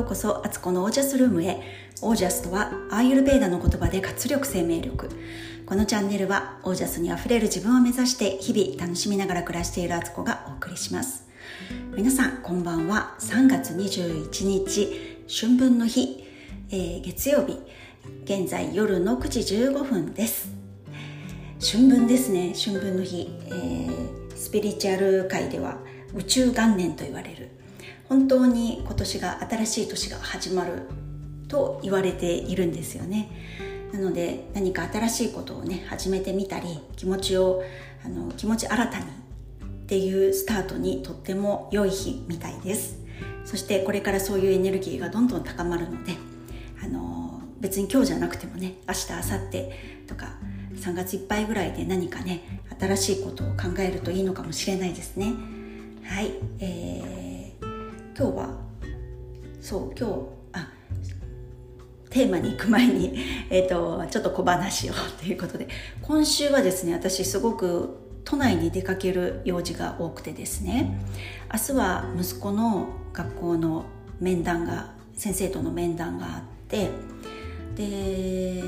ようこそアツコのオージャスルームへ。オージャスとはアーユルベーダの言葉で活力生命力。このチャンネルはオージャスにあふれる自分を目指して日々楽しみながら暮らしているアツコがお送りします。皆さんこんばんは。3月21日春分の日、えー、月曜日。現在夜の9時15分です。春分ですね。春分の日、えー、スピリチュアル界では宇宙元年と言われる。本当に今年が新しい年が始まると言われているんですよね。なので何か新しいことをね始めてみたり気持ちをあの気持ち新たにっていうスタートにとっても良い日みたいです。そしてこれからそういうエネルギーがどんどん高まるのであの別に今日じゃなくてもね明日明後日とか3月いっぱいぐらいで何かね新しいことを考えるといいのかもしれないですね。そう今日あテーマに行く前に、えーと、ちょっと小話をということで今週はですね私すごく都内に出かける用事が多くてですね明日は息子の学校の面談が先生との面談があってで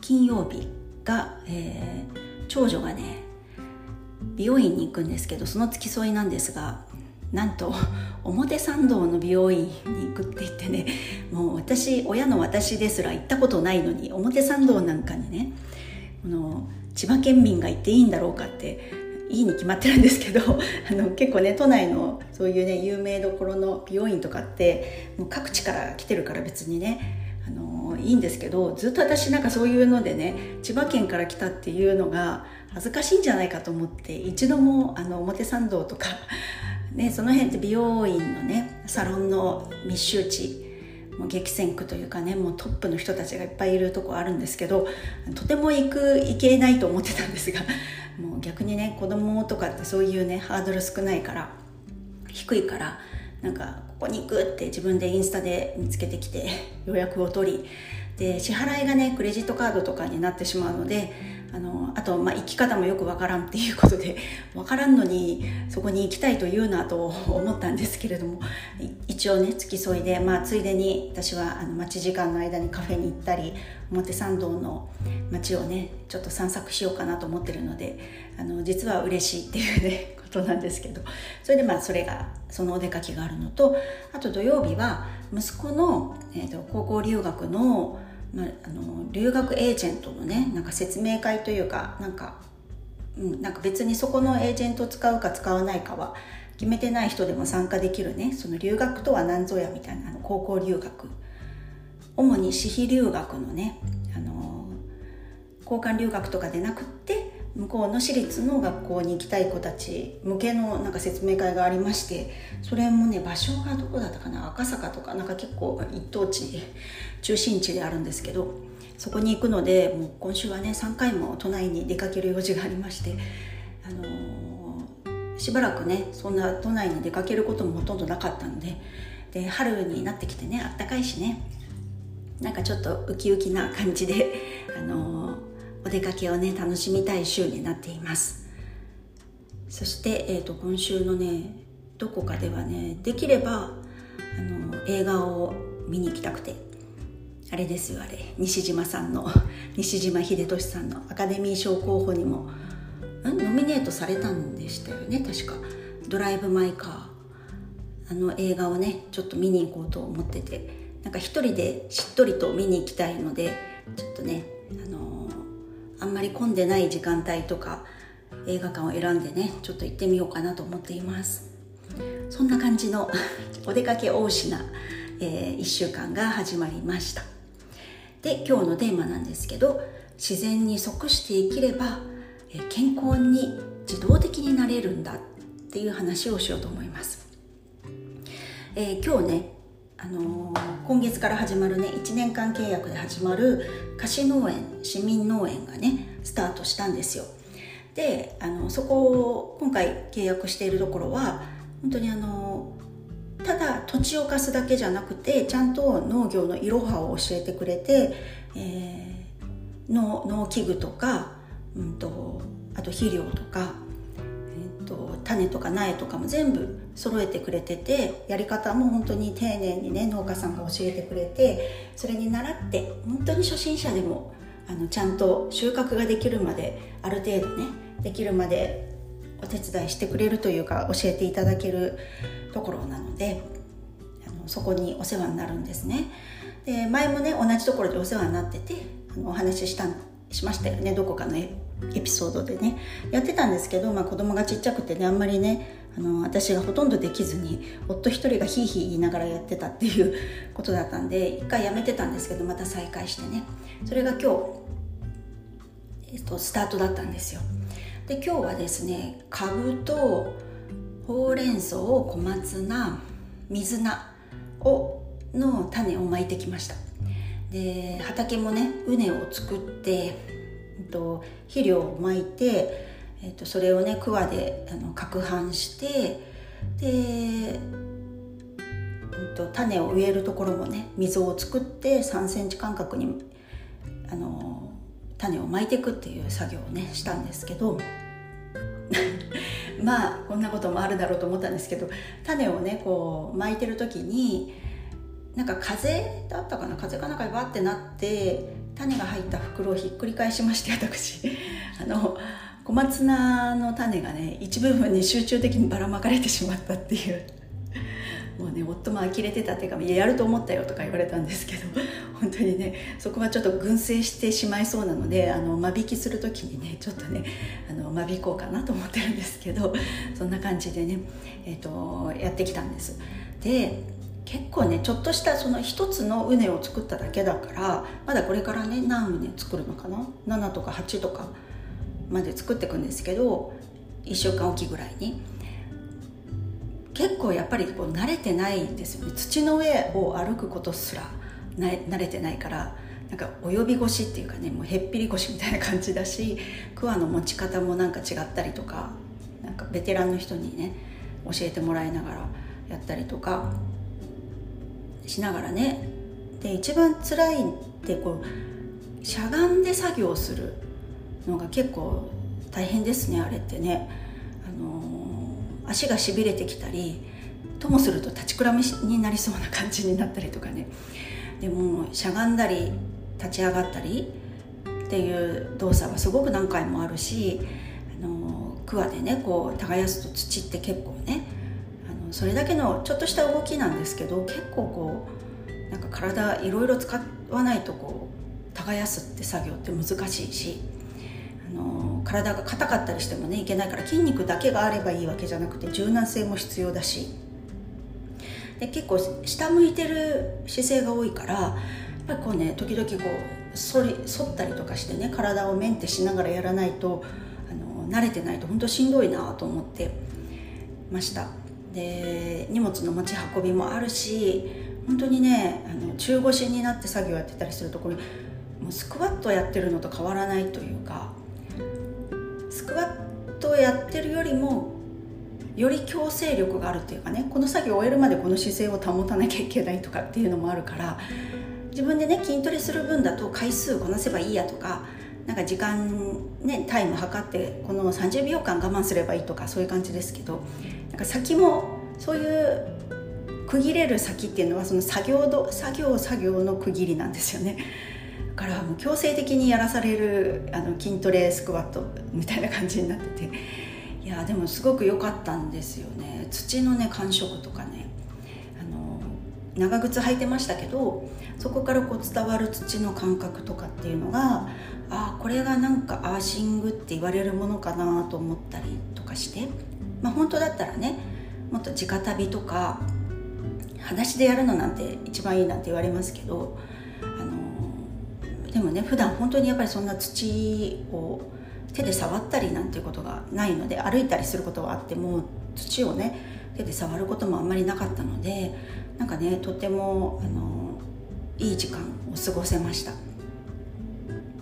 金曜日が、えー、長女がね美容院に行くんですけどその付き添いなんですがなんと表参道の美容院に行くって言ってねもう私親の私ですら行ったことないのに表参道なんかにねこの千葉県民が行っていいんだろうかっていいに決まってるんですけど あの結構ね都内のそういうね有名どころの美容院とかってもう各地から来てるから別にねあのいいんですけどずっと私なんかそういうのでね千葉県から来たっていうのが恥ずかしいんじゃないかと思って一度もあの表参道とかね、その辺って美容院のねサロンの密集地もう激戦区というかねもうトップの人たちがいっぱいいるとこあるんですけどとても行く行けないと思ってたんですが もう逆にね子供とかってそういうねハードル少ないから低いからなんかここに行くって自分でインスタで見つけてきて予約を取りで支払いがねクレジットカードとかになってしまうのであのあと、まあ、生き方もよくわからんっていうことで わからんのにそこに行きたいと言うなと思ったんですけれども一応ね付き添いで、まあ、ついでに私はあの待ち時間の間にカフェに行ったり表参道の街をねちょっと散策しようかなと思ってるのであの実は嬉しいっていうね ことなんですけどそれでまあそれがそのお出かけがあるのとあと土曜日は息子の、えーと高校留学のまあ、あの留学エージェントのねなんか説明会というかなんか、うん、なんか別にそこのエージェントを使うか使わないかは決めてない人でも参加できるねその留学とは何ぞやみたいなあの高校留学。主に私費留学のねあの交換留学とかでなくって向こうの私立の学校に行きたい子たち向けのなんか説明会がありましてそれもね場所がどこだったかな赤坂とかなんか結構一等地中心地であるんですけどそこに行くのでもう今週はね3回も都内に出かける用事がありまして、あのー、しばらくねそんな都内に出かけることもほとんどなかったのでで春になってきてねあったかいしねなんかちょっとウキウキな感じで、あのーお出かけをね楽しみたい週になっています。そして、えーと、今週のねどこかではねできればあの映画を見に行きたくて。あれですよあれ。西島さんの 西島秀俊さんのアカデミー賞候補にもノミネートされたんでしたよね確か「ドライブ・マイ・カー」あの映画をねちょっと見に行こうと思ってて。なんか一人でしっとりと見に行きたいのでちょっとねあんまり混んでない時間帯とか映画館を選んでねちょっと行ってみようかなと思っています。そんな感じの お出かけ大しな、えー、1週間が始まりました。で今日のテーマなんですけど自然に即して生きれば、え、健康に自動的になれるんだっていう話をしようと思います、えー、今日ねあのー、今月から始まるね1年間契約で始まる貸し農園市民農園がねスタートしたんですよ。であのそこを今回契約しているところは本当にあのただ土地を貸すだけじゃなくてちゃんと農業のいろはを教えてくれて、えー、農農機具とか、うんと、あと肥料とか、えーと、種種とか苗とかも全部揃えてくれててやり方も本当に丁寧にね農家さんが教えてくれてそれに倣って本当に初心者でもあのちゃんと収穫ができるまである程度ねできるまでお手伝いしてくれるというか教えていただけるところなのであのそこにお世話になるんですね。で前もね同じところでお世話になっててあのお話ししたしましたよねどこかのエピソードでね。やってたんですけど、まあ、子供がちっちゃくてねあんまりねあの私がほとんどできずに夫一人がヒーヒー言いながらやってたっていうことだったんで一回やめてたんですけどまた再開してね。それが今日、えっと、スタートだったんですよ。で今日はですねかぶとほうれん草小松菜水菜をの種をまいてきました。で畑もね畝を作って、えっと、肥料をまいて、えっと、それをね桑であの攪拌してで、えっと、種を植えるところもね溝を作って3センチ間隔にあの種をまいていくっていう作業をねしたんですけど まあこんなこともあるだろうと思ったんですけど種をねこう巻いてる時になんか風だったかな？風がなんかバッてなって種が入った袋をひっくり返しまして私。あの小松菜の種がね一部分に集中的にばらまかれてしまったっていう。もうね夫も呆れてたっていうかいややると思ったよとか言われたんですけど 本当にねそこはちょっと群生してしまいそうなのであの間引きする時にねちょっとねあの間引こうかなと思ってるんですけど そんな感じでね、えーと、やってきたんです。で結構ねちょっとしたその一つの畝を作っただけだからまだこれからね何畝作るのかな？7とか8とか。まで作っていくんですけど1週間おきぐらいに。結構やっぱりこう慣れてないんですよね。土の上を歩くことすら慣れてないからなんか及び腰っていうかねもうへっぴり腰みたいな感じだし桑の持ち方もなんか違ったりとかなんかベテランの人にね教えてもらいながらやったりとかしながらね。で一番辛いってこうしゃがんで作業するのが結構大変ですねあれってね。あの足がしびれてきたりともすると立ちくらみになりそうな感じになったりとかねでもしゃがんだり立ち上がったりっていう動作はすごく何回もあるしあの桑でねこう耕すと土って結構ねあのそれだけのちょっとした動きなんですけど結構こうなんか体いろいろ使わないとこう耕すって作業って難しいし体が硬かったりしてもねいけないから筋肉だけがあればいいわけじゃなくて柔軟性も必要だし。で結構下向いてる姿勢が多いからやっぱりこうね時々こう反り反ったりとかしてね体をメンテしながらやらないとあの慣れてないと本当しんどいなと思ってました。で荷物の持ち運びもあるし本当にねあの中腰になって作業やってたりするところもうスクワットやってるのと変わらないというかスクワットをやってるよりもより強制力があるっていうかねこの作業を終えるまでこの姿勢を保たなきゃいけないとかっていうのもあるから自分でね筋トレする分だと回数こなせばいいやとかなんか時間ねタイム測ってこの30秒間我慢すればいいとかそういう感じですけどなんか先もそういう区切れる先っていうのはその作業ど作業作業の区切りなんですよね。からもう強制的にやらされるあの筋トレスクワットみたいな感じになってて。いやでもすごく良かったんですよね。土のね感触とかね。あの長靴履いてましたけどそこからこう伝わる土の感覚とかっていうのがあこれがなんかアーシングって言われるものかなと思ったりとかして。まあ本当だったらねもっと直旅とか裸足でやるのなんて一番いいなんて言われますけどでもね普段本当にやっぱりそんな土を手で触ったりなんていうことがないので歩いたりすることはあっても土をね手で触ることもあんまりなかったのでなんかねとてもあのいい時間を過ごせました。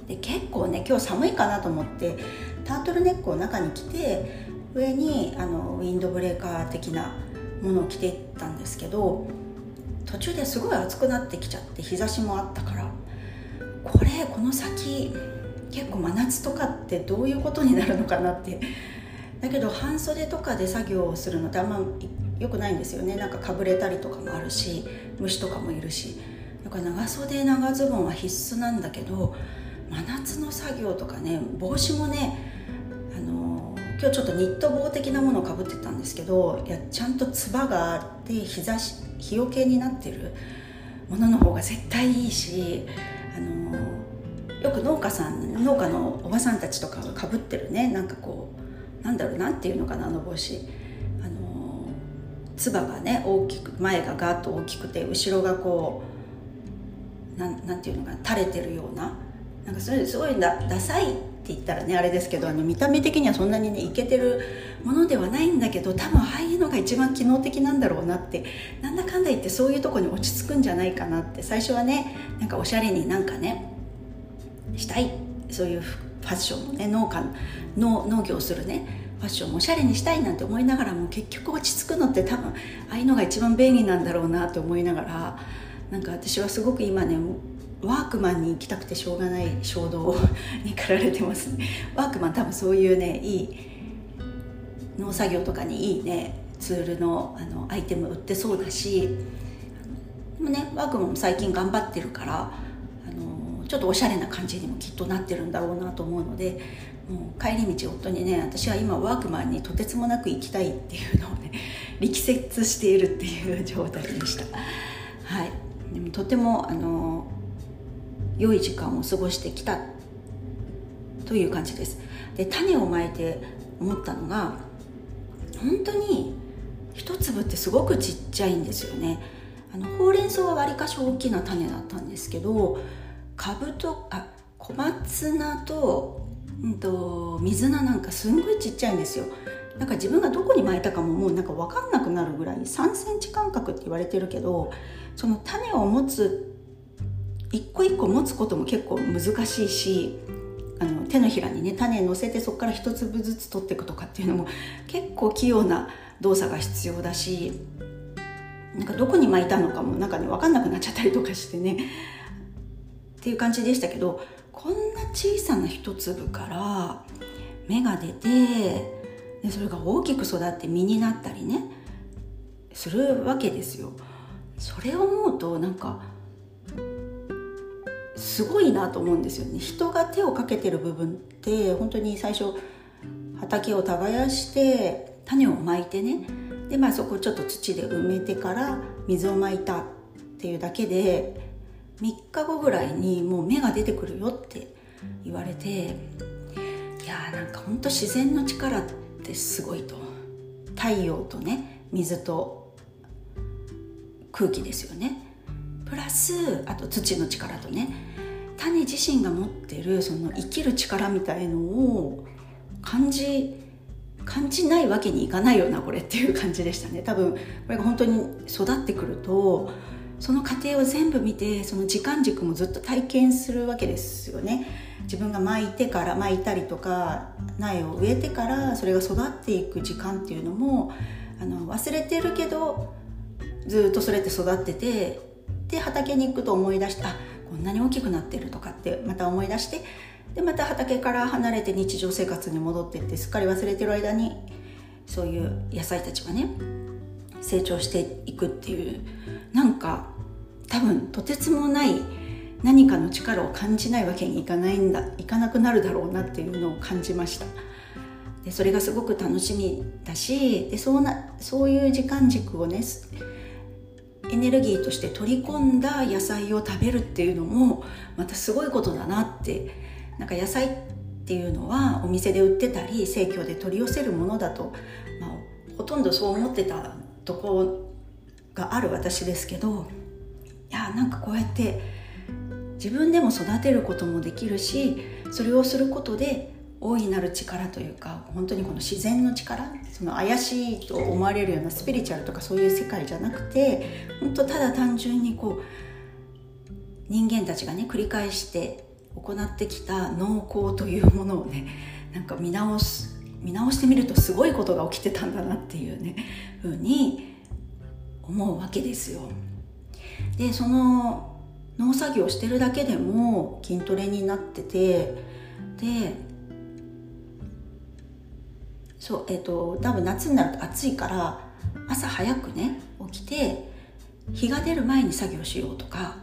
で結構ね今日寒いかなと思ってタートルネックを中に着て上にあのウィンドブレーカー的なものを着ていったんですけど途中ですごい暑くなってきちゃって日差しもあったからこれこの先結構真夏とかってどういうことになるのかなって。だけど半袖とかで作業をするのってあんま良くないんですよね。なんかかぶれたりとかもあるし虫とかもいるし。だから長袖長ズボンは必須なんだけど真夏の作業とかね帽子もねあの今日ちょっとニット帽的なものをかぶってたんですけどいやちゃんとつばがあって日差し日よけになってるものの方が絶対いいしあのよく農家さん農家のおばさんたちとかがかぶってるね。なんかこうなんだろうなんていうのかなあの帽子。あのつばがね大きく前がガーッと大きくて後ろがこうなんなんていうのかな垂れてるような。なんかそれすごいダダサいって言ったらねあれですけどあの見た目的にはそんなにねいけてるものではないんだけど多分ああいうのが一番機能的なんだろうなってなんだかんだ言ってそういうとこに落ち着くんじゃないかなって最初はねなんかおしゃれになんかねしたい。そういうファッションもね農家の農業をするねファッションもおしゃれにしたいなんて思いながらも結局落ち着くのって多分ああいうのが一番便利なんだろうなと思いながらなんか私はすごく今ねワークマンに行きたくてしょうがない衝動に駆られてますワークマン多分そういうねいい農作業とかにいいねツールのあのアイテム売ってそうだしでもねワークマンも最近頑張ってるからあのちょっとおしゃれな感じにもきっとなってるんだろうなと思うのでもう帰り道夫にね私は今ワークマンにとてつもなく行きたいっていうのをね力説しているっていう状態でした。はい。でもとてもあの良い時間を過ごしてきたという感じです。で種をまいて思ったのが本当に一粒ってすごくちっちゃいんですよね。あのほうれん草はわりかし大きな種だったんですけどかぶとあ小松菜と,、うんと、水菜なんかすんごいちっちゃいんですよ。なんか自分がどこに巻いたかももうなんか分かんなくなるぐらい3センチ間隔って言われてるけどその種を持つ一個一個持つことも結構難しいしあの手のひらにね種乗せてそこから一粒ずつ取っていくとかっていうのも結構器用な動作が必要だしなんかどこに巻いたのかもなんかね分かんなくなっちゃったりとかしてねっていう感じでしたけどこんな小さな一粒から芽が出てでそれが大きく育って実になったりねするわけですよ。それを思うとなんかすごいなと思うんですよね。人が手をかけてる部分って本当に最初畑を耕して種をまいてね。でまあそこちょっと土で埋めてから水をまいたっていうだけで3日後ぐらいにもう芽が出てくるよって言われていやーなんかほんと自然の力ってすごいと。太陽とね水と空気ですよね。プラスあと土の力とね。種自身が持ってるその生きる力みたいのを感じ感じないわけにいかないよなこれっていう感じでしたね。多分これが本当に育ってくるとその過程を全部見てその時間軸もずっと体験するわけですよね。自分が巻いてから巻いたりとか苗を植えてからそれが育っていく時間っていうのもあの忘れてるけどずっとそれって育っててで畑に行くと思い出してあこんなに大きくなってるとかってまた思い出してでまた畑から離れて日常生活に戻ってってすっかり忘れてる間にそういう野菜たちがね成長していくっていうなんか多分とてつもない何かの力を感じないわけにいかないんだいかなくなるだろうなっていうのを感じました。でそれがすごく楽しみだしでそうなそういう時間軸をねエネルギーとして取り込んだ野菜を食べるっていうのもまたすごいことだなって。なんか野菜っていうのはお店で売ってたり生協で取り寄せるものだと、まあ、ほとんどそう思ってたとこがある私ですけどいやなんかこうやって自分でも育てることもできるしそれをすることで大いなる力というか本当にこの自然の力その怪しいと思われるようなスピリチュアルとかそういう世界じゃなくて本当ただ単純にこう人間たちがね繰り返して行ってきた農耕というものをねなんか見直す見直してみるとすごいことが起きてたんだなっていうねふうに思うわけですよ。でその農作業してるだけでも筋トレになっててでそうえっ、ー、と多分夏になると暑いから朝早くね起きて日が出る前に作業しようとか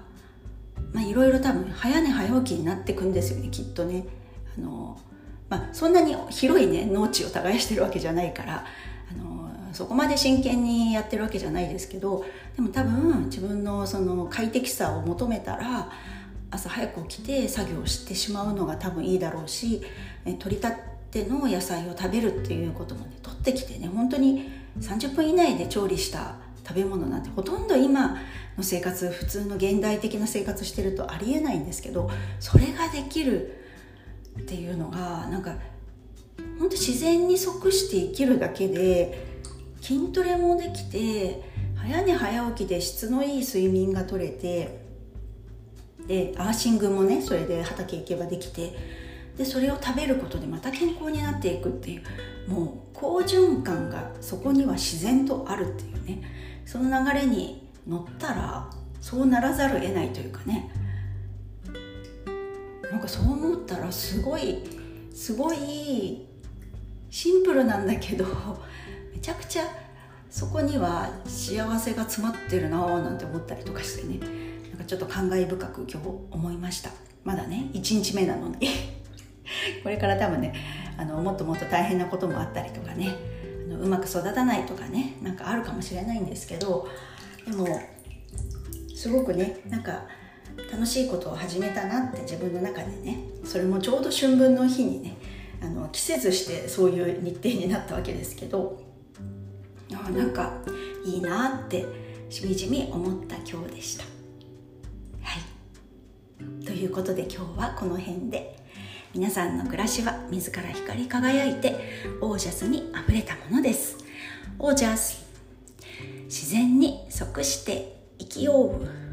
まあいろいろ多分早寝早起きになってくんですよねきっとね。あのまあそんなに広いね農地を耕してるわけじゃないからあのそこまで真剣にやってるわけじゃないですけどでも多分自分のその快適さを求めたら朝早く起きて作業してしまうのが多分いいだろうし取り立ての野菜を食べるっていうこともね取ってきてね本当に30分以内で調理した食べ物なんてほとんど今の生活普通の現代的な生活してるとありえないんですけどそれができるっていうのがなんか本当自然に即して生きるだけで筋トレもできて早寝早起きで質のいい睡眠が取れてでアーシングもねそれで畑行けばできてでそれを食べることでまた健康になっていくっていうもう好循環がそこには自然とあるっていうね。その流れに乗ったらそうならざるを得ないというかね。なんかそう思ったらすごいすごいシンプルなんだけど めちゃくちゃそこには幸せが詰まってるなぁなんて思ったりとかしてね。なんかちょっと感慨深く今日思いました。まだね1日目なのに。これから多分ねあのもっともっと大変なこともあったりとかねあのうまく育たないとかねなんかあるかもしれないんですけどでもすごくねなんか楽しいことを始めたなって自分の中でねそれもちょうど春分の日にねあの季節してそういう日程になったわけですけどあなんかいいなってしみじみ思った今日でした。はい。ということで今日はこの辺で。皆さんの暮らしは自ら光り輝いてオージャスにあふれたものです。オージャス自然に即して生きよう。